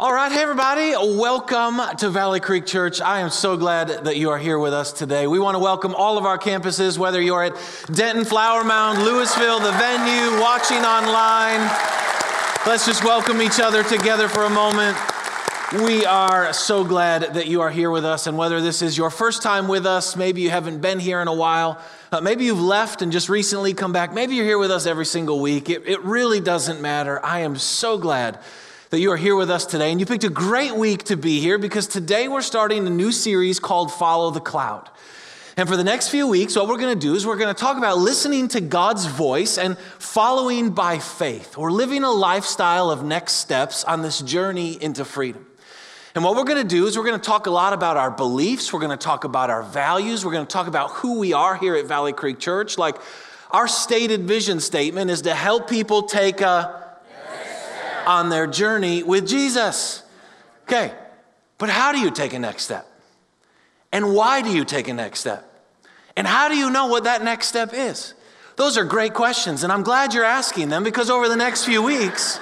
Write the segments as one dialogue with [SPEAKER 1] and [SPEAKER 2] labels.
[SPEAKER 1] All right, hey everybody, welcome to Valley Creek Church. I am so glad that you are here with us today. We want to welcome all of our campuses, whether you're at Denton, Flower Mound, Lewisville, the venue, watching online. Let's just welcome each other together for a moment. We are so glad that you are here with us, and whether this is your first time with us, maybe you haven't been here in a while, uh, maybe you've left and just recently come back, maybe you're here with us every single week. It, it really doesn't matter. I am so glad that you are here with us today. And you picked a great week to be here because today we're starting a new series called Follow the Cloud. And for the next few weeks, what we're going to do is we're going to talk about listening to God's voice and following by faith, or living a lifestyle of next steps on this journey into freedom. And what we're going to do is we're going to talk a lot about our beliefs, we're going to talk about our values, we're going to talk about who we are here at Valley Creek Church. Like our stated vision statement is to help people take a on their journey with Jesus. Okay, but how do you take a next step? And why do you take a next step? And how do you know what that next step is? Those are great questions, and I'm glad you're asking them because over the next few weeks,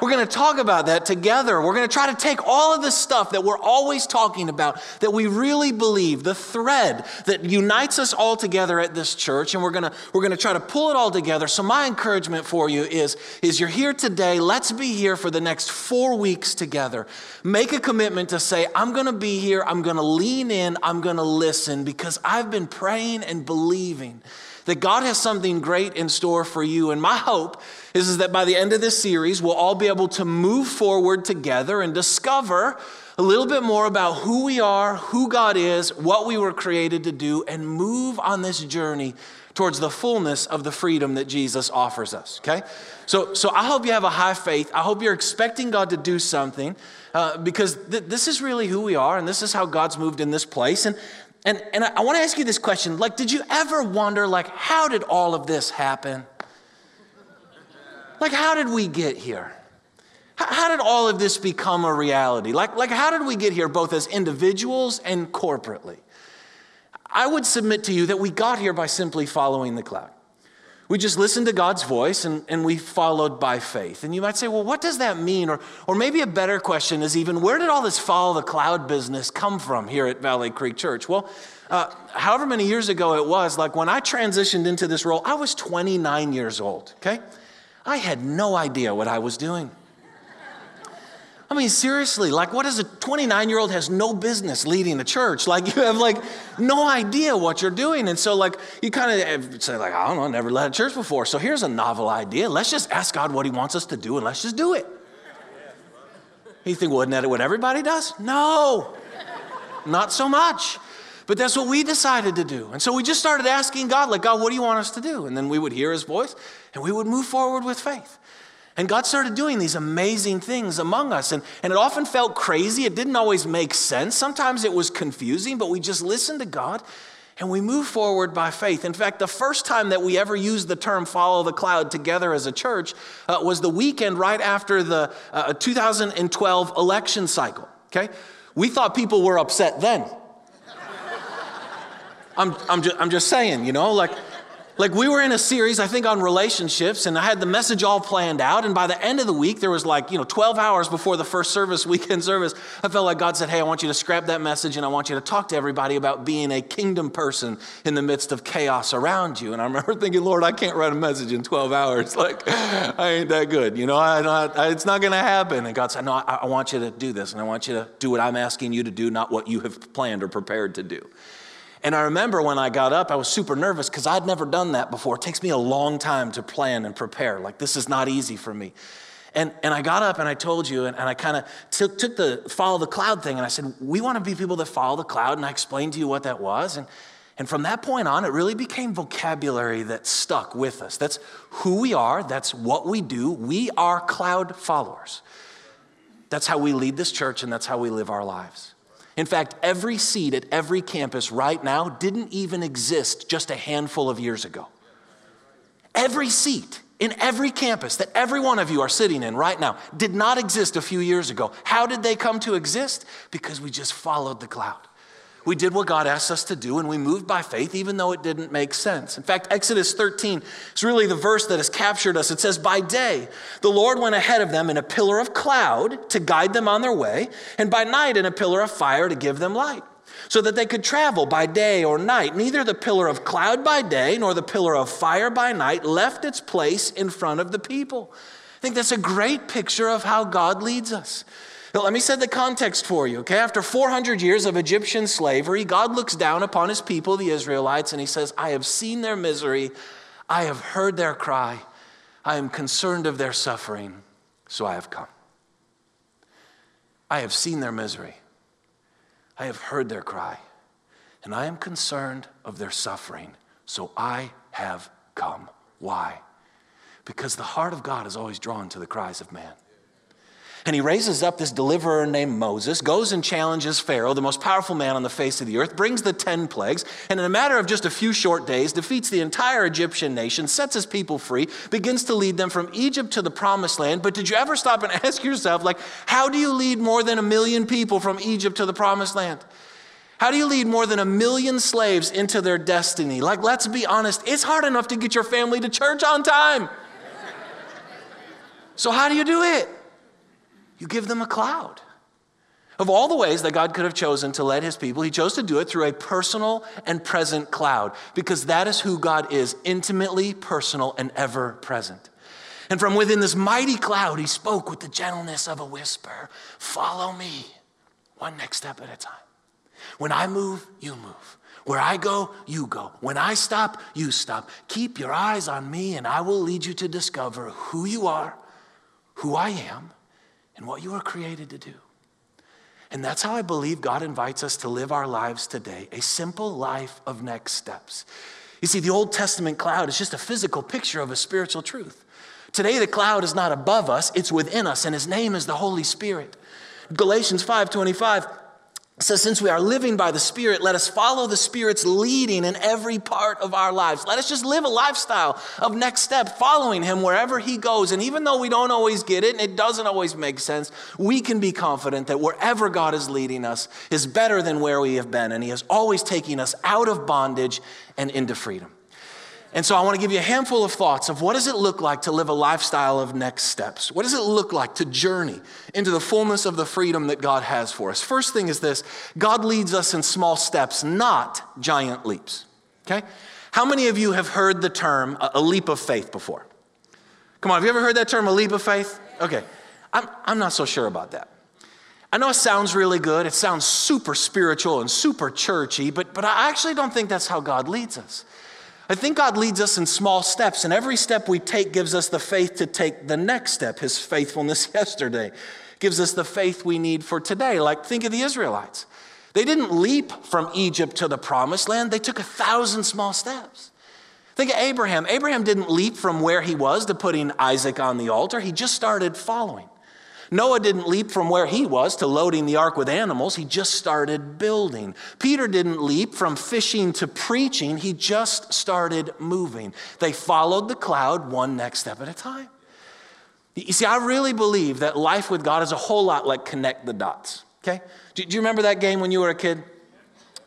[SPEAKER 1] we're going to talk about that together. We're going to try to take all of the stuff that we're always talking about, that we really believe, the thread that unites us all together at this church, and we're going to we're going to try to pull it all together. So my encouragement for you is is you're here today, let's be here for the next 4 weeks together. Make a commitment to say I'm going to be here, I'm going to lean in, I'm going to listen because I've been praying and believing that God has something great in store for you. And my hope is, is that by the end of this series, we'll all be able to move forward together and discover a little bit more about who we are, who God is, what we were created to do, and move on this journey towards the fullness of the freedom that Jesus offers us. Okay? So, so I hope you have a high faith. I hope you're expecting God to do something uh, because th- this is really who we are and this is how God's moved in this place. And and, and I, I want to ask you this question. Like, did you ever wonder, like, how did all of this happen? Like, how did we get here? How, did all of this become a reality? Like, like, how did we get here both as individuals and corporately? I would submit to you that we got here by simply following the cloud. We just listened to God's voice and, and we followed by faith. And you might say, well, what does that mean? Or, or maybe a better question is even, where did all this follow the cloud business come from here at Valley Creek Church? Well, uh, however many years ago it was, like when I transitioned into this role, I was 29 years old, okay? I had no idea what I was doing. I mean, seriously, like, what is a 29 year old has no business leading a church? Like, you have like no idea what you're doing. And so, like, you kind of eh, say, like, I don't know, never led a church before. So here's a novel idea. Let's just ask God what He wants us to do and let's just do it. You think, well, isn't that what everybody does? No, not so much. But that's what we decided to do. And so we just started asking God, like, God, what do you want us to do? And then we would hear His voice and we would move forward with faith. And God started doing these amazing things among us. And, and it often felt crazy. It didn't always make sense. Sometimes it was confusing, but we just listened to God and we moved forward by faith. In fact, the first time that we ever used the term follow the cloud together as a church uh, was the weekend right after the uh, 2012 election cycle. Okay? We thought people were upset then. I'm, I'm, just, I'm just saying, you know, like like we were in a series, I think, on relationships, and I had the message all planned out. And by the end of the week, there was like, you know, 12 hours before the first service, weekend service, I felt like God said, Hey, I want you to scrap that message and I want you to talk to everybody about being a kingdom person in the midst of chaos around you. And I remember thinking, Lord, I can't write a message in 12 hours. Like, I ain't that good. You know, I, I, it's not going to happen. And God said, No, I, I want you to do this, and I want you to do what I'm asking you to do, not what you have planned or prepared to do. And I remember when I got up, I was super nervous because I'd never done that before. It takes me a long time to plan and prepare. Like, this is not easy for me. And, and I got up and I told you, and, and I kind of took, took the follow the cloud thing, and I said, We want to be people that follow the cloud. And I explained to you what that was. And, and from that point on, it really became vocabulary that stuck with us. That's who we are, that's what we do. We are cloud followers. That's how we lead this church, and that's how we live our lives. In fact, every seat at every campus right now didn't even exist just a handful of years ago. Every seat in every campus that every one of you are sitting in right now did not exist a few years ago. How did they come to exist? Because we just followed the cloud. We did what God asked us to do and we moved by faith even though it didn't make sense. In fact, Exodus 13 is really the verse that has captured us. It says, By day, the Lord went ahead of them in a pillar of cloud to guide them on their way, and by night in a pillar of fire to give them light, so that they could travel by day or night. Neither the pillar of cloud by day nor the pillar of fire by night left its place in front of the people. I think that's a great picture of how God leads us. Now, let me set the context for you, okay? After 400 years of Egyptian slavery, God looks down upon his people, the Israelites, and he says, I have seen their misery, I have heard their cry, I am concerned of their suffering, so I have come. I have seen their misery, I have heard their cry, and I am concerned of their suffering, so I have come. Why? Because the heart of God is always drawn to the cries of man. And he raises up this deliverer named Moses, goes and challenges Pharaoh, the most powerful man on the face of the earth, brings the 10 plagues, and in a matter of just a few short days, defeats the entire Egyptian nation, sets his people free, begins to lead them from Egypt to the promised land. But did you ever stop and ask yourself, like, how do you lead more than a million people from Egypt to the promised land? How do you lead more than a million slaves into their destiny? Like, let's be honest, it's hard enough to get your family to church on time. So, how do you do it? You give them a cloud. Of all the ways that God could have chosen to lead his people, he chose to do it through a personal and present cloud because that is who God is intimately personal and ever present. And from within this mighty cloud, he spoke with the gentleness of a whisper Follow me, one next step at a time. When I move, you move. Where I go, you go. When I stop, you stop. Keep your eyes on me, and I will lead you to discover who you are, who I am, and what you were created to do. And that's how I believe God invites us to live our lives today a simple life of next steps. You see, the Old Testament cloud is just a physical picture of a spiritual truth. Today, the cloud is not above us, it's within us, and his name is the Holy Spirit. Galatians 5 25 says, Since we are living by the Spirit, let us follow the Spirit's leading in every part of our lives. Let us just live a lifestyle of next step, following Him wherever He goes. And even though we don't always get it and it doesn't always make sense, we can be confident that wherever God is leading us is better than where we have been. And He is always taking us out of bondage and into freedom. And so I want to give you a handful of thoughts of what does it look like to live a lifestyle of next steps? What does it look like to journey into the fullness of the freedom that God has for us? First thing is this God leads us in small steps, not giant leaps. Okay? How many of you have heard the term a leap of faith before? Come on, have you ever heard that term, a leap of faith? Okay. I'm, I'm not so sure about that. I know it sounds really good. It sounds super spiritual and super churchy, but, but I actually don't think that's how God leads us. I think God leads us in small steps, and every step we take gives us the faith to take the next step. His faithfulness yesterday gives us the faith we need for today. Like, think of the Israelites. They didn't leap from Egypt to the promised land, they took a thousand small steps. Think of Abraham. Abraham didn't leap from where he was to putting Isaac on the altar, he just started following. Noah didn't leap from where he was to loading the ark with animals, he just started building. Peter didn't leap from fishing to preaching, he just started moving. They followed the cloud one next step at a time. You see, I really believe that life with God is a whole lot like connect the dots, okay? Do, you remember that game when you were a kid?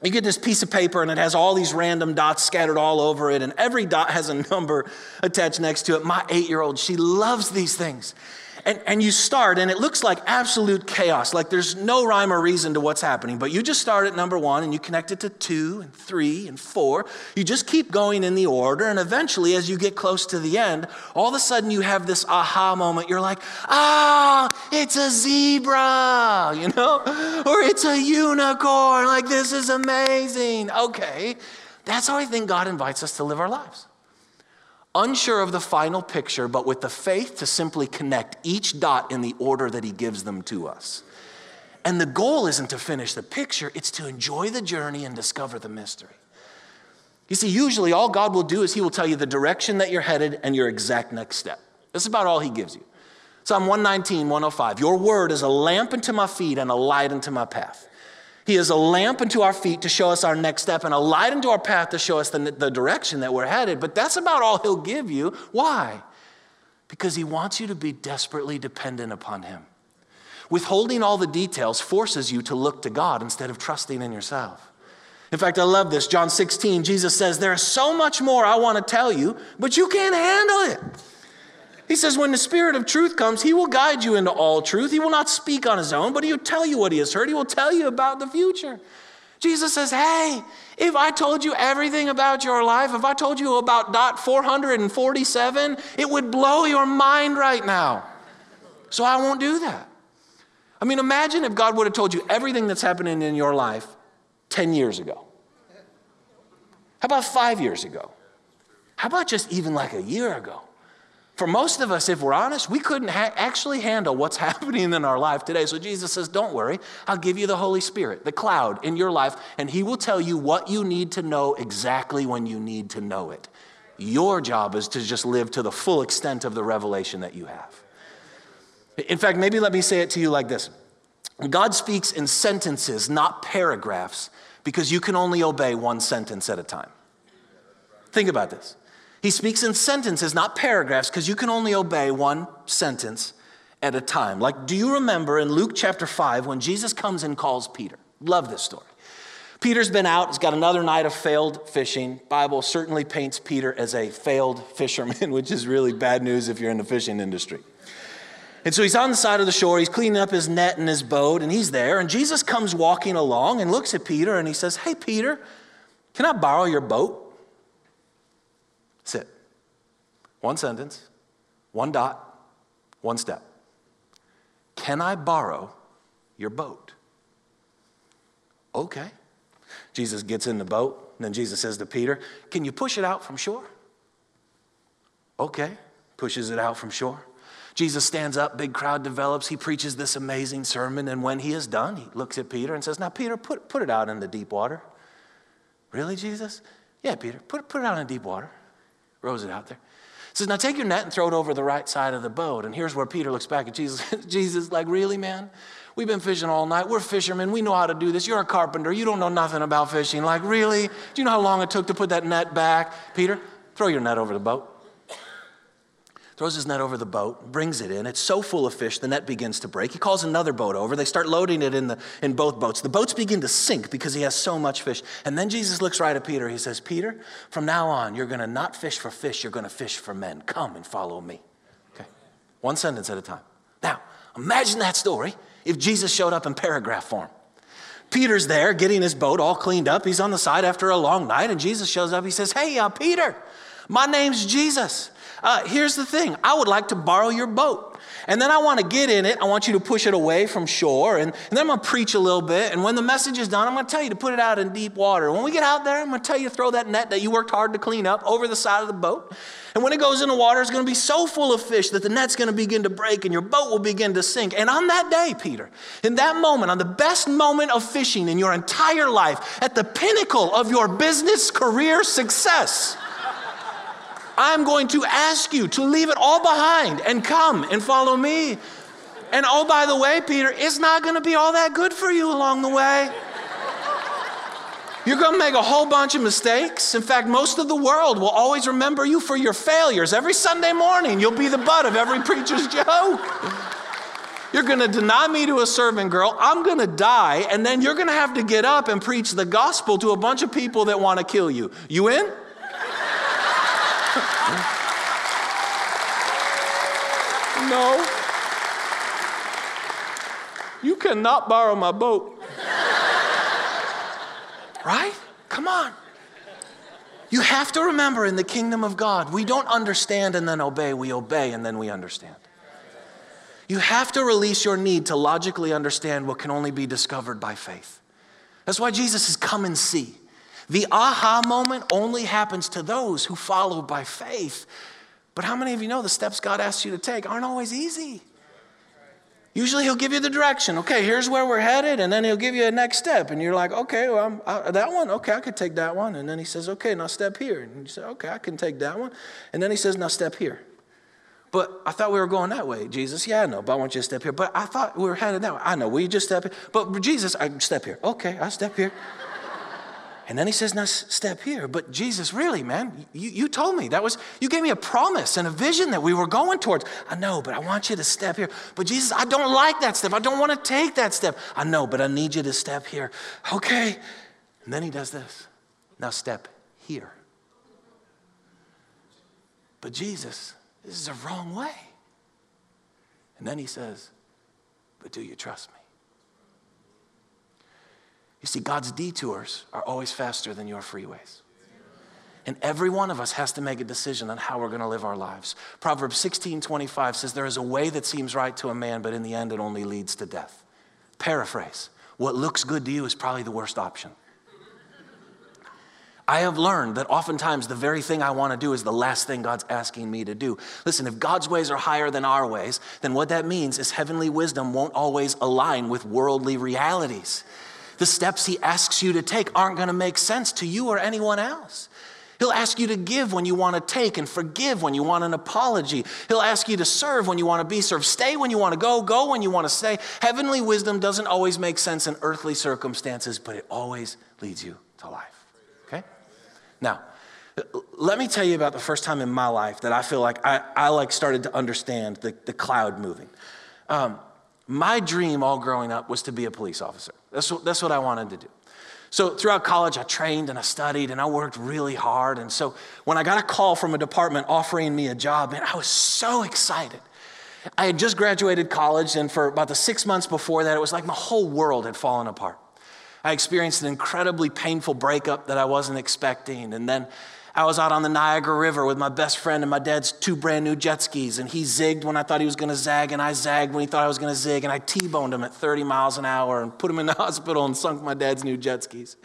[SPEAKER 1] You get this piece of paper and it has all these random dots scattered all over it, and every dot has a number attached next to it. My eight year old, she loves these things. And, and you start, and it looks like absolute chaos, like there's no rhyme or reason to what's happening. But you just start at number one and you connect it to two and three and four. You just keep going in the order, and eventually, as you get close to the end, all of a sudden you have this aha moment. You're like, ah, it's a zebra, you know, or it's a unicorn. Like, this is amazing. Okay. That's how I think God invites us to live our lives unsure of the final picture, but with the faith to simply connect each dot in the order that He gives them to us. And the goal isn't to finish the picture, it's to enjoy the journey and discover the mystery. You see, usually all God will do is He will tell you the direction that you're headed and your exact next step. That's about all He gives you. Psalm 119, 105 Your word is a lamp unto my feet and a light unto my path. He is a lamp unto our feet to show us our next step and a light unto our path to show us the, the direction that we're headed. But that's about all He'll give you. Why? Because He wants you to be desperately dependent upon Him. Withholding all the details forces you to look to God instead of trusting in yourself. In fact, I love this. John 16, Jesus says, There is so much more I want to tell you, but you can't handle it. He says, When the Spirit of truth comes, He will guide you into all truth. He will not speak on His own, but He will tell you what He has heard. He will tell you about the future. Jesus says, Hey, if I told you everything about your life, if I told you about dot 447, it would blow your mind right now. So I won't do that. I mean, imagine if God would have told you everything that's happening in your life 10 years ago. How about five years ago? How about just even like a year ago? For most of us, if we're honest, we couldn't ha- actually handle what's happening in our life today. So Jesus says, Don't worry, I'll give you the Holy Spirit, the cloud in your life, and He will tell you what you need to know exactly when you need to know it. Your job is to just live to the full extent of the revelation that you have. In fact, maybe let me say it to you like this God speaks in sentences, not paragraphs, because you can only obey one sentence at a time. Think about this. He speaks in sentences, not paragraphs, because you can only obey one sentence at a time. Like, do you remember in Luke chapter 5 when Jesus comes and calls Peter? Love this story. Peter's been out, he's got another night of failed fishing. Bible certainly paints Peter as a failed fisherman, which is really bad news if you're in the fishing industry. And so he's on the side of the shore, he's cleaning up his net and his boat, and he's there. And Jesus comes walking along and looks at Peter and he says, Hey, Peter, can I borrow your boat? Sit. One sentence, one dot, one step. Can I borrow your boat? Okay. Jesus gets in the boat, and then Jesus says to Peter, Can you push it out from shore? Okay. Pushes it out from shore. Jesus stands up, big crowd develops. He preaches this amazing sermon, and when he is done, he looks at Peter and says, Now, Peter, put, put it out in the deep water. Really, Jesus? Yeah, Peter, put, put it out in the deep water. Rows it out there. He Says, Now take your net and throw it over the right side of the boat. And here's where Peter looks back at Jesus. Jesus, like, really, man? We've been fishing all night. We're fishermen. We know how to do this. You're a carpenter. You don't know nothing about fishing. Like, really? Do you know how long it took to put that net back? Peter, throw your net over the boat throws his net over the boat, brings it in. It's so full of fish, the net begins to break. He calls another boat over. They start loading it in, the, in both boats. The boats begin to sink because he has so much fish. And then Jesus looks right at Peter. He says, Peter, from now on, you're going to not fish for fish, you're going to fish for men. Come and follow me. Okay, one sentence at a time. Now, imagine that story if Jesus showed up in paragraph form. Peter's there getting his boat all cleaned up. He's on the side after a long night, and Jesus shows up. He says, Hey, uh, Peter, my name's Jesus. Uh, here's the thing I would like to borrow your boat. And then I want to get in it. I want you to push it away from shore. And, and then I'm going to preach a little bit. And when the message is done, I'm going to tell you to put it out in deep water. When we get out there, I'm going to tell you to throw that net that you worked hard to clean up over the side of the boat. And when it goes in the water, it's going to be so full of fish that the net's going to begin to break and your boat will begin to sink. And on that day, Peter, in that moment, on the best moment of fishing in your entire life, at the pinnacle of your business career success, I'm going to ask you to leave it all behind and come and follow me. And oh, by the way, Peter, it's not going to be all that good for you along the way. You're going to make a whole bunch of mistakes. In fact, most of the world will always remember you for your failures. Every Sunday morning, you'll be the butt of every preacher's joke. You're going to deny me to a servant girl. I'm going to die. And then you're going to have to get up and preach the gospel to a bunch of people that want to kill you. You in? No. You cannot borrow my boat. right? Come on. You have to remember in the kingdom of God, we don't understand and then obey, we obey and then we understand. You have to release your need to logically understand what can only be discovered by faith. That's why Jesus says, Come and see. The aha moment only happens to those who follow by faith. But how many of you know the steps God asks you to take aren't always easy? Usually he'll give you the direction. Okay, here's where we're headed, and then he'll give you a next step, and you're like, okay, well, I, that one, okay, I could take that one, and then he says, okay, now step here, and you say, okay, I can take that one, and then he says, now step here. But I thought we were going that way, Jesus. Yeah, I know, but I want you to step here. But I thought we were headed that way. I know. Will you just step here? But Jesus, I step here. Okay, I step here. And then he says, now step here. But Jesus, really, man, you, you told me that was, you gave me a promise and a vision that we were going towards. I know, but I want you to step here. But Jesus, I don't like that step. I don't want to take that step. I know, but I need you to step here. Okay. And then he does this. Now step here. But Jesus, this is the wrong way. And then he says, But do you trust me? You see, God's detours are always faster than your freeways. And every one of us has to make a decision on how we're going to live our lives. Proverbs 16 25 says, There is a way that seems right to a man, but in the end it only leads to death. Paraphrase What looks good to you is probably the worst option. I have learned that oftentimes the very thing I want to do is the last thing God's asking me to do. Listen, if God's ways are higher than our ways, then what that means is heavenly wisdom won't always align with worldly realities. The steps He asks you to take aren't going to make sense to you or anyone else. He'll ask you to give when you want to take and forgive when you want an apology. He'll ask you to serve when you want to be served, stay when you want to go, go when you want to stay. Heavenly wisdom doesn't always make sense in earthly circumstances, but it always leads you to life. Okay? Now, let me tell you about the first time in my life that I feel like I, I like started to understand the, the cloud moving. Um, my dream all growing up was to be a police officer. That's what, that's what I wanted to do. So throughout college, I trained and I studied and I worked really hard. And so when I got a call from a department offering me a job, man, I was so excited. I had just graduated college, and for about the six months before that, it was like my whole world had fallen apart. I experienced an incredibly painful breakup that I wasn't expecting. And then I was out on the Niagara River with my best friend and my dad's two brand new jet skis. And he zigged when I thought he was going to zag, and I zagged when he thought I was going to zig. And I T boned him at 30 miles an hour and put him in the hospital and sunk my dad's new jet skis.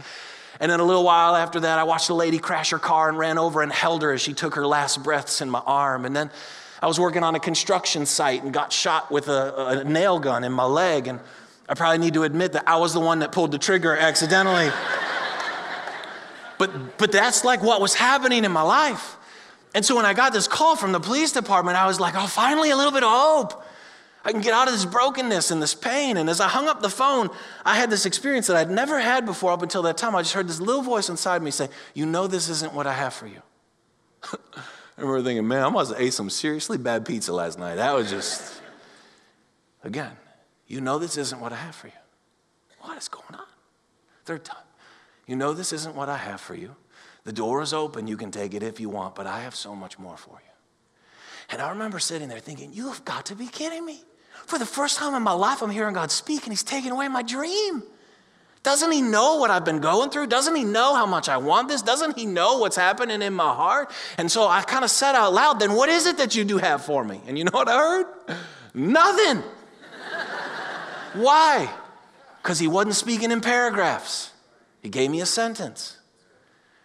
[SPEAKER 1] And then a little while after that, I watched a lady crash her car and ran over and held her as she took her last breaths in my arm. And then I was working on a construction site and got shot with a, a nail gun in my leg. And I probably need to admit that I was the one that pulled the trigger accidentally. but, but that's like what was happening in my life. And so when I got this call from the police department, I was like, oh, finally a little bit of hope. I can get out of this brokenness and this pain. And as I hung up the phone, I had this experience that I'd never had before up until that time. I just heard this little voice inside me say, You know, this isn't what I have for you. I remember thinking, Man, I must have ate some seriously bad pizza last night. That was just, again, you know this isn't what I have for you. What is going on? Third time. You know this isn't what I have for you. The door is open. You can take it if you want, but I have so much more for you. And I remember sitting there thinking, You have got to be kidding me. For the first time in my life, I'm hearing God speak, and He's taking away my dream. Doesn't He know what I've been going through? Doesn't He know how much I want this? Doesn't He know what's happening in my heart? And so I kind of said out loud, Then what is it that you do have for me? And you know what I heard? Nothing. Why? Because he wasn't speaking in paragraphs. He gave me a sentence.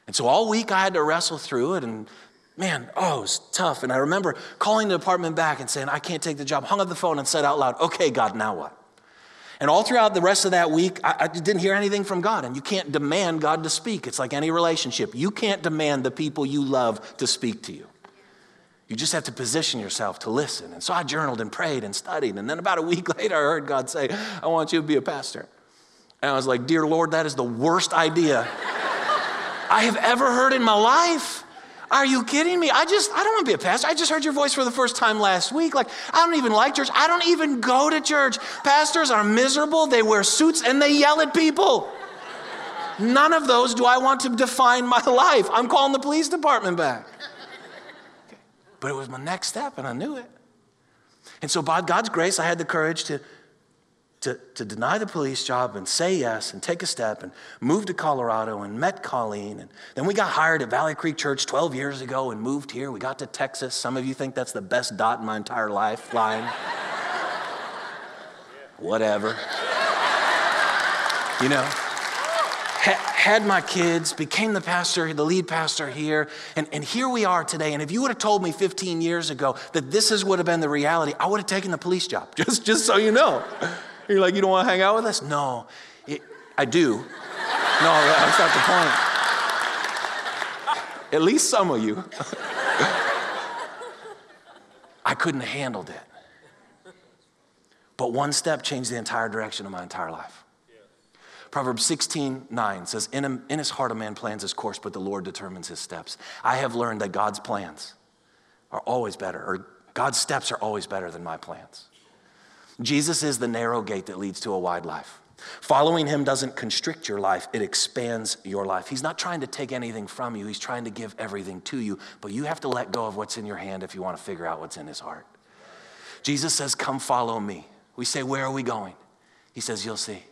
[SPEAKER 1] And so all week I had to wrestle through it and man, oh, it was tough. And I remember calling the department back and saying, I can't take the job. Hung up the phone and said out loud, okay, God, now what? And all throughout the rest of that week, I, I, didn't hear anything from God. And you can't demand God to speak. It's like any relationship. You can't demand the people you love to speak to you. You just have to position yourself to listen. And so I journaled and prayed and studied. And then about a week later, I heard God say, I want you to be a pastor. And I was like, Dear Lord, that is the worst idea I have ever heard in my life. Are you kidding me? I just, I don't want to be a pastor. I just heard your voice for the first time last week. Like, I don't even like church. I don't even go to church. Pastors are miserable. They wear suits and they yell at people. None of those do I want to define my life. I'm calling the police department back. But it was my next step, and I knew it. And so, by God's grace, I had the courage to, to, to deny the police job and say yes and take a step and move to Colorado and met Colleen. And then we got hired at Valley Creek Church 12 years ago and moved here. We got to Texas. Some of you think that's the best dot in my entire life line. Whatever. You know? had my kids, became the pastor, the lead pastor here, and, and here we are today. And if you would have told me 15 years ago that this is would have been the reality, I would have taken the police job, just, just so you know. You're like, you don't want to hang out with us? No, it, I do. No, that's not the point. At least some of you. I couldn't have handled it. But one step changed the entire direction of my entire life. Proverbs 16, 9 says, in, in his heart a man plans his course, but the Lord determines his steps. I have learned that God's plans are always better, or God's steps are always better than my plans. Jesus is the narrow gate that leads to a wide life. Following him doesn't constrict your life, it expands your life. He's not trying to take anything from you, he's trying to give everything to you, but you have to let go of what's in your hand if you want to figure out what's in his heart. Jesus says, Come follow me. We say, Where are we going? He says, You'll see.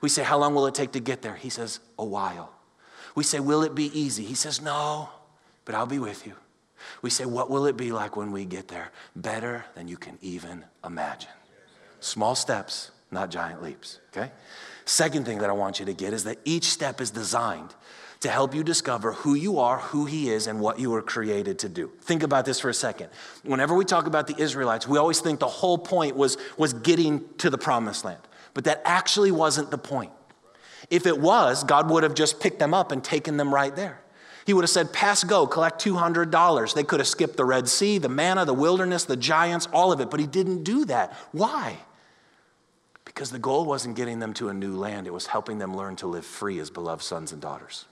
[SPEAKER 1] We say, How long will it take to get there? He says, A while. We say, Will it be easy? He says, No, but I'll be with you. We say, What will it be like when we get there? Better than you can even imagine. Small steps, not giant leaps, okay? Second thing that I want you to get is that each step is designed to help you discover who you are, who He is, and what you were created to do. Think about this for a second. Whenever we talk about the Israelites, we always think the whole point was, was getting to the promised land, but that actually wasn't the point. If it was, God would have just picked them up and taken them right there. He would have said, Pass go, collect $200. They could have skipped the Red Sea, the manna, the wilderness, the giants, all of it, but he didn't do that. Why? Because the goal wasn't getting them to a new land, it was helping them learn to live free as beloved sons and daughters.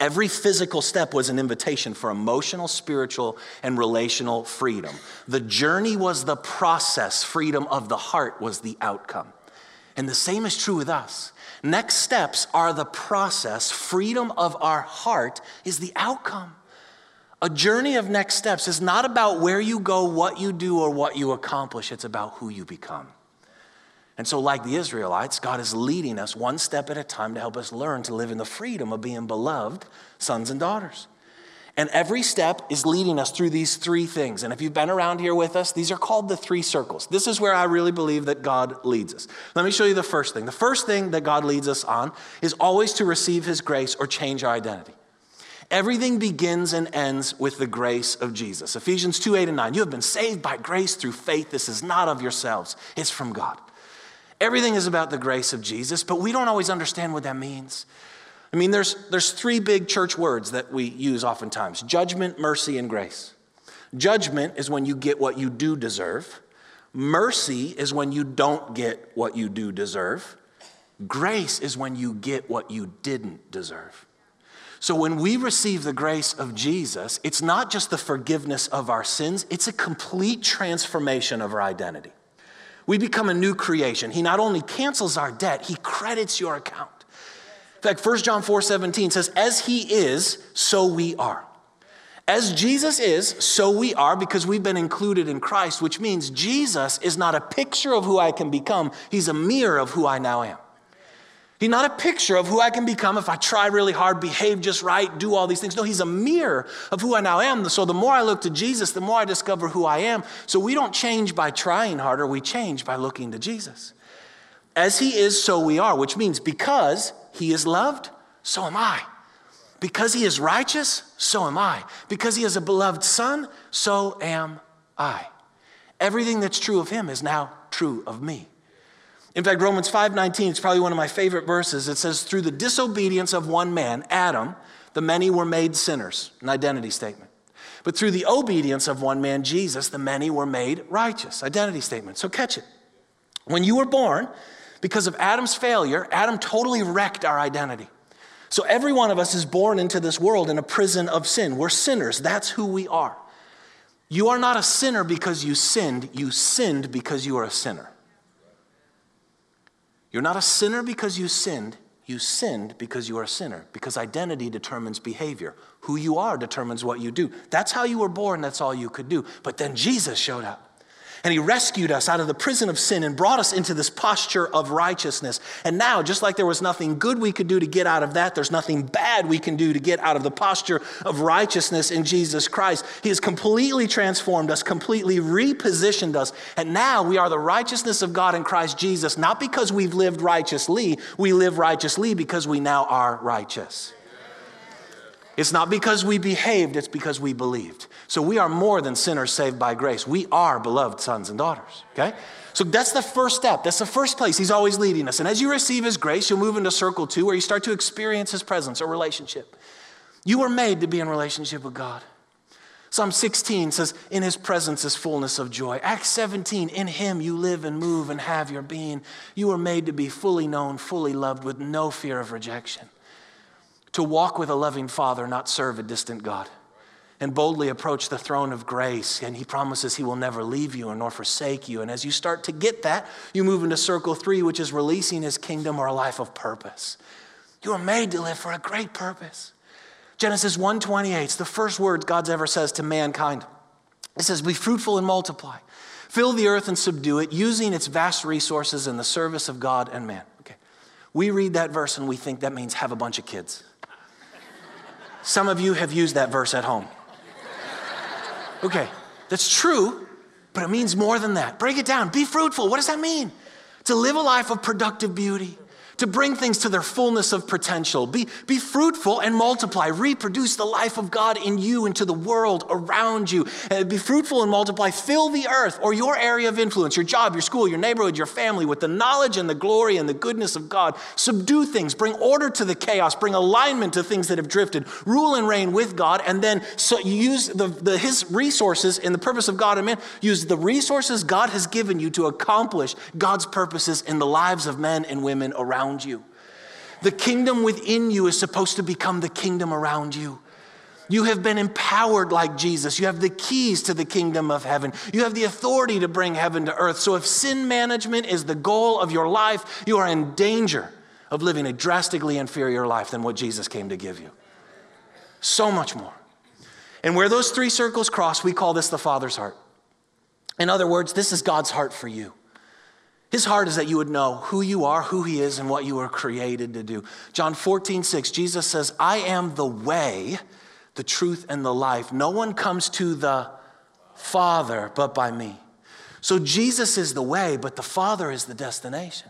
[SPEAKER 1] Every physical step was an invitation for emotional, spiritual, and relational freedom. The journey was the process, freedom of the heart was the outcome. And the same is true with us. Next steps are the process, freedom of our heart is the outcome. A journey of next steps is not about where you go, what you do, or what you accomplish, it's about who you become. And so, like the Israelites, God is leading us one step at a time to help us learn to live in the freedom of being beloved sons and daughters. And every step is leading us through these three things. And if you've been around here with us, these are called the three circles. This is where I really believe that God leads us. Let me show you the first thing. The first thing that God leads us on is always to receive His grace or change our identity. Everything begins and ends with the grace of Jesus. Ephesians 2 8 and 9. You have been saved by grace through faith. This is not of yourselves, it's from God. Everything is about the grace of Jesus, but we don't always understand what that means. I mean, there's, there's three big church words that we use oftentimes judgment, mercy, and grace. Judgment is when you get what you do deserve, mercy is when you don't get what you do deserve, grace is when you get what you didn't deserve. So when we receive the grace of Jesus, it's not just the forgiveness of our sins, it's a complete transformation of our identity we become a new creation. He not only cancels our debt, he credits your account. In fact, 1 John 4 17 says, As he is, so we are. As Jesus is, so we are because we've been included in Christ, which means Jesus is not a picture of who I can become, he's a mirror of who I now am. He's not a picture of who I can become if I try really hard, behave just right, do all these things. No, he's a mirror of who I now am. So the more I look to Jesus, the more I discover who I am. So we don't change by trying harder, we change by looking to Jesus. As he is, so we are, which means because he is loved, so am I. Because he is righteous, so am I. Because he is a beloved son, so am I. Everything that's true of him is now true of me. In fact, Romans 5:19 is probably one of my favorite verses. It says, "Through the disobedience of one man, Adam, the many were made sinners." An identity statement. But through the obedience of one man, Jesus, the many were made righteous. Identity statement. So catch it. When you were born, because of Adam's failure, Adam totally wrecked our identity. So every one of us is born into this world in a prison of sin. We're sinners. That's who we are. You are not a sinner because you sinned, you sinned because you are a sinner. You're not a sinner because you sinned. You sinned because you are a sinner, because identity determines behavior. Who you are determines what you do. That's how you were born, that's all you could do. But then Jesus showed up. And he rescued us out of the prison of sin and brought us into this posture of righteousness. And now, just like there was nothing good we could do to get out of that, there's nothing bad we can do to get out of the posture of righteousness in Jesus Christ. He has completely transformed us, completely repositioned us. And now we are the righteousness of God in Christ Jesus, not because we've lived righteously, we live righteously because we now are righteous. It's not because we behaved, it's because we believed. So we are more than sinners saved by grace. We are beloved sons and daughters, okay? So that's the first step. That's the first place He's always leading us. And as you receive His grace, you'll move into circle two where you start to experience His presence or relationship. You were made to be in relationship with God. Psalm 16 says, In His presence is fullness of joy. Acts 17, in Him you live and move and have your being. You were made to be fully known, fully loved, with no fear of rejection to walk with a loving Father, not serve a distant God. And boldly approach the throne of grace. And he promises he will never leave you nor forsake you. And as you start to get that, you move into circle three, which is releasing his kingdom or a life of purpose. You are made to live for a great purpose. Genesis 1:28, it's the first words God ever says to mankind. It says, Be fruitful and multiply. Fill the earth and subdue it, using its vast resources in the service of God and man. Okay. We read that verse and we think that means have a bunch of kids. Some of you have used that verse at home. Okay, that's true, but it means more than that. Break it down. Be fruitful. What does that mean? To live a life of productive beauty to bring things to their fullness of potential. Be, be fruitful and multiply. Reproduce the life of God in you and to the world around you. Uh, be fruitful and multiply. Fill the earth or your area of influence, your job, your school, your neighborhood, your family with the knowledge and the glory and the goodness of God. Subdue things. Bring order to the chaos. Bring alignment to things that have drifted. Rule and reign with God. And then so use the, the, His resources in the purpose of God and man. Use the resources God has given you to accomplish God's purposes in the lives of men and women around around you. The kingdom within you is supposed to become the kingdom around you. You have been empowered like Jesus. You have the keys to the kingdom of heaven. You have the authority to bring heaven to earth. So, if sin management is the goal of your life, you are in danger of living a drastically inferior life than what Jesus came to give you. So much more. And where those three circles cross, we call this the Father's heart. In other words, this is God's heart for you. His heart is that you would know who you are, who He is, and what you were created to do. John 14, 6, Jesus says, I am the way, the truth, and the life. No one comes to the Father but by me. So Jesus is the way, but the Father is the destination,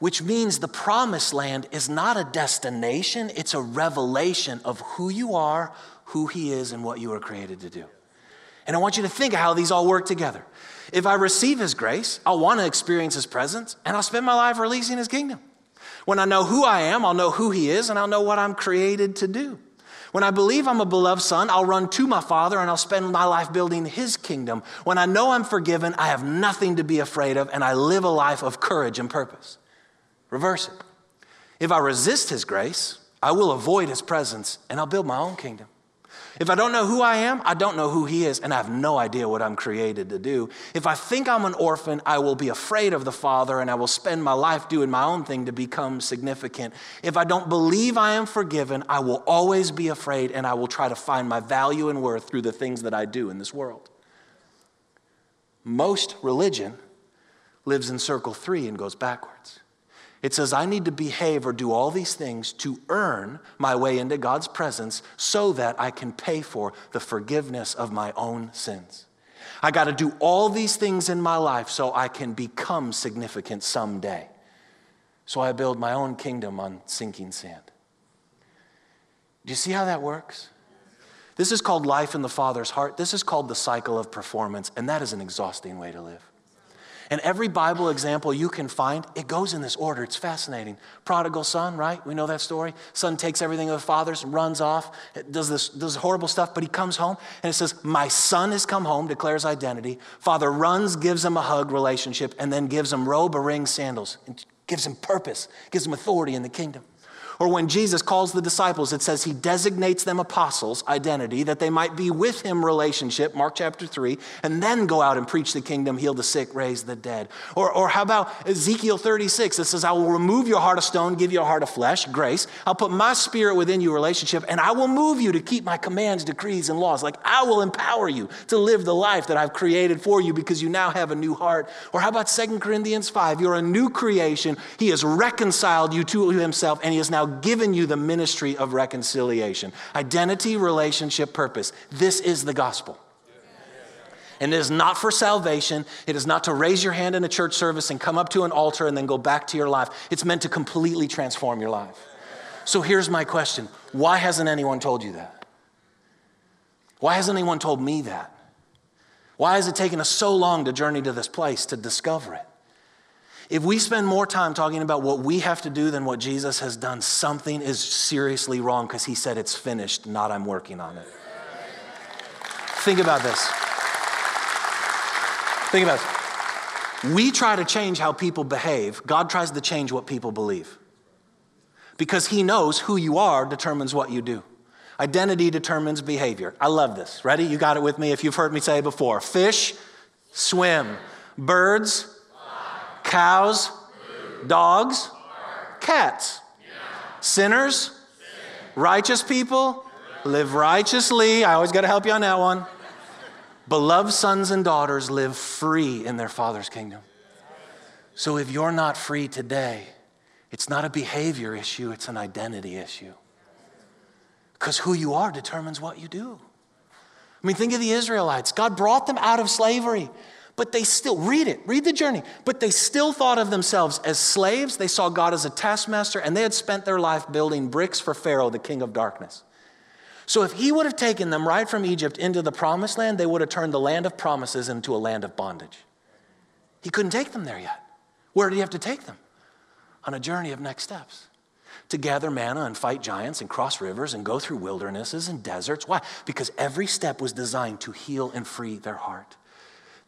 [SPEAKER 1] which means the promised land is not a destination, it's a revelation of who you are, who He is, and what you were created to do. And I want you to think of how these all work together. If I receive His grace, I'll want to experience His presence and I'll spend my life releasing His kingdom. When I know who I am, I'll know who He is and I'll know what I'm created to do. When I believe I'm a beloved son, I'll run to my father and I'll spend my life building his kingdom. When I know I'm forgiven, I have nothing to be afraid of and I live a life of courage and purpose. Reverse it. If I resist his grace, I will avoid his presence and I'll build my own kingdom. If I don't know who I am, I don't know who He is, and I have no idea what I'm created to do. If I think I'm an orphan, I will be afraid of the Father, and I will spend my life doing my own thing to become significant. If I don't believe I am forgiven, I will always be afraid, and I will try to find my value and worth through the things that I do in this world. Most religion lives in circle three and goes backwards. It says, I need to behave or do all these things to earn my way into God's presence so that I can pay for the forgiveness of my own sins. I got to do all these things in my life so I can become significant someday. So I build my own kingdom on sinking sand. Do you see how that works? This is called life in the Father's heart. This is called the cycle of performance, and that is an exhausting way to live. And every Bible example you can find, it goes in this order. It's fascinating. Prodigal son, right? We know that story. Son takes everything of the father's, runs off, does this, does horrible stuff, but he comes home and it says, My son has come home, declares identity. Father runs, gives him a hug relationship, and then gives him robe, a ring, sandals, and gives him purpose, gives him authority in the kingdom. Or when Jesus calls the disciples, it says he designates them apostles, identity, that they might be with him, relationship, Mark chapter 3, and then go out and preach the kingdom, heal the sick, raise the dead. Or, or how about Ezekiel 36? It says, I will remove your heart of stone, give you a heart of flesh, grace. I'll put my spirit within you, relationship, and I will move you to keep my commands, decrees, and laws. Like I will empower you to live the life that I've created for you because you now have a new heart. Or how about 2 Corinthians 5? You're a new creation. He has reconciled you to himself, and he is now given you the ministry of reconciliation identity, relationship, purpose. This is the gospel. And it is not for salvation. It is not to raise your hand in a church service and come up to an altar and then go back to your life. It's meant to completely transform your life. So here's my question Why hasn't anyone told you that? Why hasn't anyone told me that? Why has it taken us so long to journey to this place to discover it? If we spend more time talking about what we have to do than what Jesus has done, something is seriously wrong because he said it's finished, not I'm working on it. Think about this. Think about this. We try to change how people behave, God tries to change what people believe. Because he knows who you are determines what you do. Identity determines behavior. I love this. Ready? You got it with me if you've heard me say before. Fish, swim. Birds, cows, dogs, cats. Sinners, righteous people, live righteously. I always got to help you on that one. Beloved sons and daughters live free in their Father's kingdom. So if you're not free today, it's not a behavior issue, it's an identity issue. Because who you are determines what you do. I mean, think of the Israelites. God brought them out of slavery, but they still, read it, read the journey, but they still thought of themselves as slaves. They saw God as a taskmaster, and they had spent their life building bricks for Pharaoh, the king of darkness. So if he would have taken them right from Egypt into the promised land, they would have turned the land of promises into a land of bondage. He couldn't take them there yet. Where did he have to take them? On a journey of next steps to gather manna and fight giants and cross rivers and go through wildernesses and deserts. Why? Because every step was designed to heal and free their heart.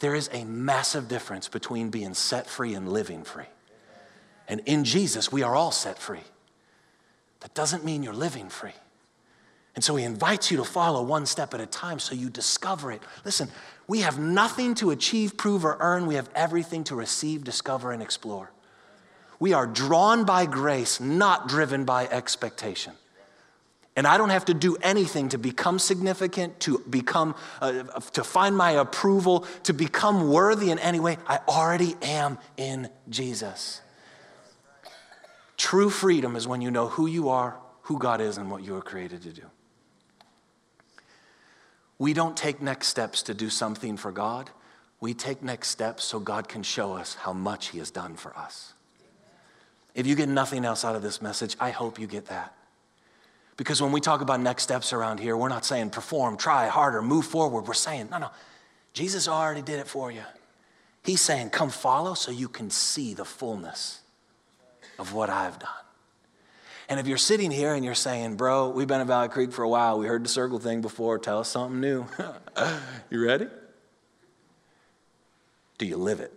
[SPEAKER 1] There is a massive difference between being set free and living free. And in Jesus, we are all set free. That doesn't mean you're living free. And so he invites you to follow one step at a time so you discover it. Listen, we have nothing to achieve, prove, or earn. We have everything to receive, discover, and explore. We are drawn by grace, not driven by expectation. And I don't have to do anything to become significant, to become, uh, to find my approval, to become worthy in any way. I already am in Jesus. True freedom is when you know who you are, who God is, and what you were created to do. We don't take next steps to do something for God. We take next steps so God can show us how much He has done for us. If you get nothing else out of this message, I hope you get that. Because when we talk about next steps around here, we're not saying perform, try harder, move forward. We're saying, no, no, Jesus already did it for you. He's saying, come follow so you can see the fullness of what I've done. And if you're sitting here and you're saying, bro, we've been at Valley Creek for a while, we heard the circle thing before, tell us something new. you ready? Do you live it?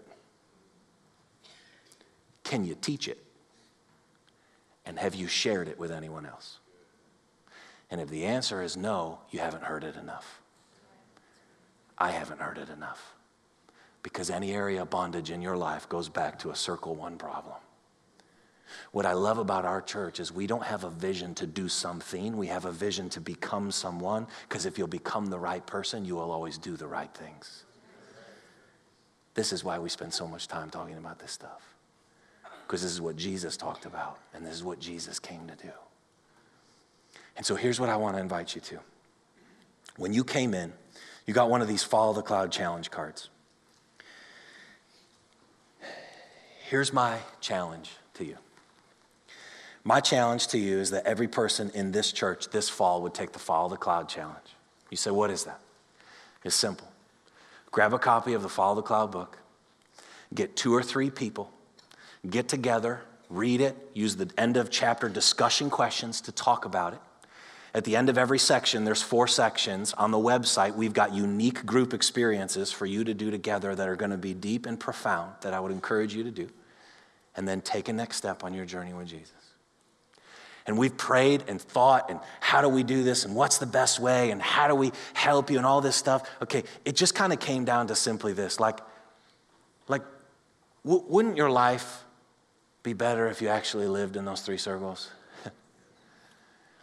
[SPEAKER 1] Can you teach it? And have you shared it with anyone else? And if the answer is no, you haven't heard it enough. I haven't heard it enough. Because any area of bondage in your life goes back to a circle one problem. What I love about our church is we don't have a vision to do something, we have a vision to become someone, because if you'll become the right person, you will always do the right things. This is why we spend so much time talking about this stuff because this is what Jesus talked about, and this is what Jesus came to do. And so here's what I want to invite you to. When you came in, you got one of these Follow the Cloud challenge cards. Here's my challenge to you. My challenge to you is that every person in this church this fall would take the Follow the Cloud challenge. You say, What is that? It's simple. Grab a copy of the Follow the Cloud book, get two or three people get together, read it, use the end of chapter discussion questions to talk about it. At the end of every section, there's four sections. On the website, we've got unique group experiences for you to do together that are going to be deep and profound that I would encourage you to do. And then take a next step on your journey with Jesus. And we've prayed and thought, and how do we do this, and what's the best way, and how do we help you, and all this stuff. Okay, it just kind of came down to simply this like, like, w- wouldn't your life be better if you actually lived in those three circles?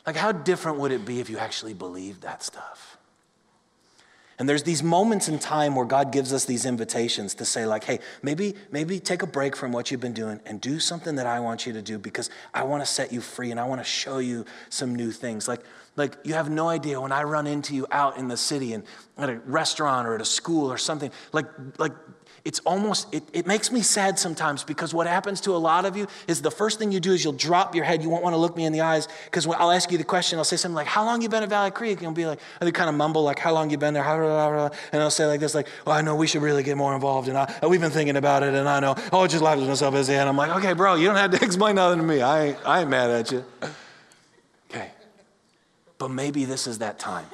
[SPEAKER 1] Like, how different would it be if you actually believed that stuff? And there's these moments in time where God gives us these invitations to say, like, hey, maybe, maybe take a break from what you've been doing and do something that I want you to do because I want to set you free and I want to show you some new things. Like, like you have no idea when I run into you out in the city and at a restaurant or at a school or something, like, like it's almost, it, it makes me sad sometimes because what happens to a lot of you is the first thing you do is you'll drop your head. You won't want to look me in the eyes because I'll ask you the question. I'll say something like, How long you been at Valley Creek? And you'll be like, and they kind of mumble, like, How long you been there? And I'll say like this, like, Well, I know we should really get more involved. And I, oh, we've been thinking about it. And I know, oh, just life is myself busy. And I'm like, Okay, bro, you don't have to explain nothing to me. I I ain't mad at you. Okay. But maybe this is that time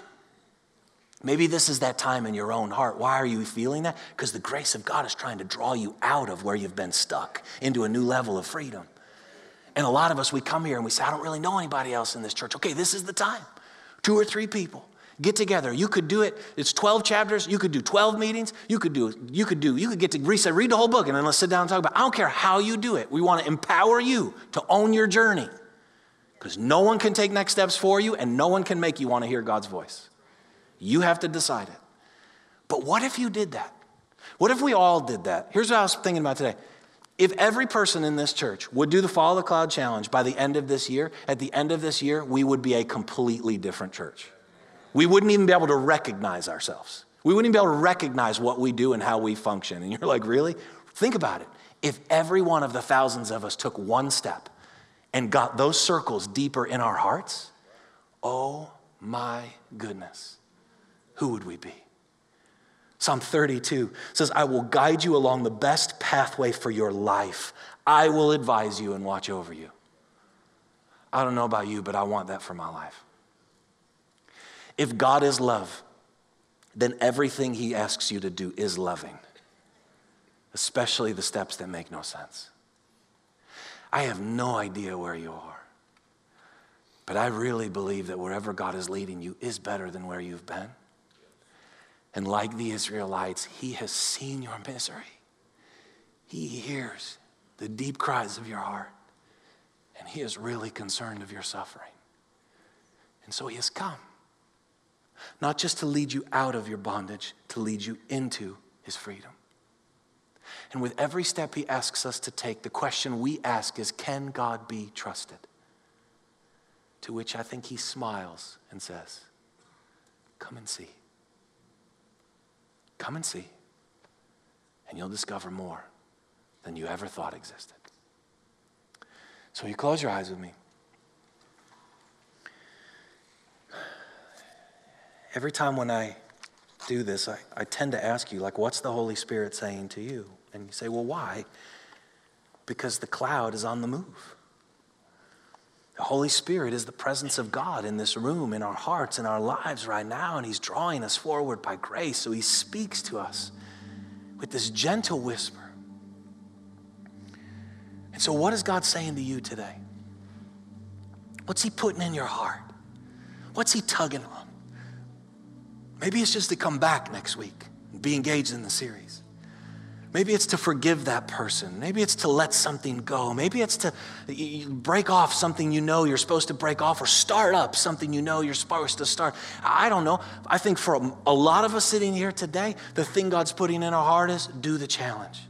[SPEAKER 1] Maybe this is that time in your own heart. Why are you feeling that? Because the grace of God is trying to draw you out of where you've been stuck into a new level of freedom. And a lot of us, we come here and we say, I don't really know anybody else in this church. Okay, this is the time. Two or three people get together. You could do it. It's 12 chapters. You could do 12 meetings. You could do, you could do, you could get to reset, read the whole book, and then let's sit down and talk about it. I don't care how you do it. We want to empower you to own your journey. Because no one can take next steps for you, and no one can make you want to hear God's voice. You have to decide it. But what if you did that? What if we all did that? Here's what I was thinking about today. If every person in this church would do the Follow the Cloud Challenge by the end of this year, at the end of this year, we would be a completely different church. We wouldn't even be able to recognize ourselves. We wouldn't even be able to recognize what we do and how we function. And you're like, really? Think about it. If every one of the thousands of us took one step and got those circles deeper in our hearts, oh my goodness, who would we be? Psalm 32 says, I will guide you along the best pathway for your life. I will advise you and watch over you. I don't know about you, but I want that for my life. If God is love, then everything he asks you to do is loving, especially the steps that make no sense. I have no idea where you are. But I really believe that wherever God is leading you is better than where you've been. And like the Israelites, He has seen your misery. He hears the deep cries of your heart. And He is really concerned of your suffering. And so He has come, not just to lead you out of your bondage, to lead you into His freedom. And with every step he asks us to take, the question we ask is can God be trusted? To which I think he smiles and says, Come and see. Come and see. And you'll discover more than you ever thought existed. So you close your eyes with me. Every time when I do this, I, I tend to ask you, like, what's the Holy Spirit saying to you? And you say, well, why? Because the cloud is on the move. The Holy Spirit is the presence of God in this room, in our hearts, in our lives right now, and He's drawing us forward by grace. So He speaks to us with this gentle whisper. And so, what is God saying to you today? What's He putting in your heart? What's He tugging on? Maybe it's just to come back next week and be engaged in the series. Maybe it's to forgive that person. Maybe it's to let something go. Maybe it's to break off something you know you're supposed to break off or start up something you know you're supposed to start. I don't know. I think for a lot of us sitting here today, the thing God's putting in our heart is do the challenge.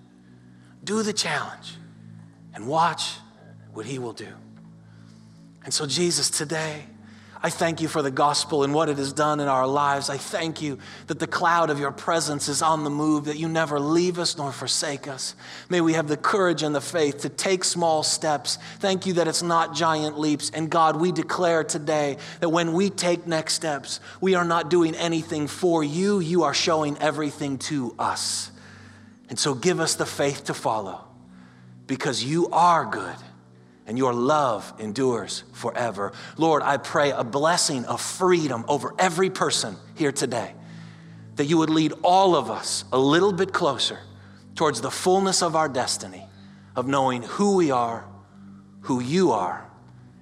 [SPEAKER 1] Do the challenge and watch what He will do. And so, Jesus, today, I thank you for the gospel and what it has done in our lives. I thank you that the cloud of your presence is on the move, that you never leave us nor forsake us. May we have the courage and the faith to take small steps. Thank you that it's not giant leaps. And God, we declare today that when we take next steps, we are not doing anything for you, you are showing everything to us. And so give us the faith to follow because you are good and your love endures forever. Lord, I pray a blessing of freedom over every person here today, that you would lead all of us a little bit closer towards the fullness of our destiny, of knowing who we are, who you are,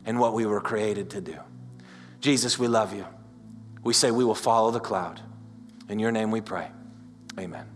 [SPEAKER 1] and what we were created to do. Jesus, we love you. We say we will follow the cloud. In your name we pray. Amen.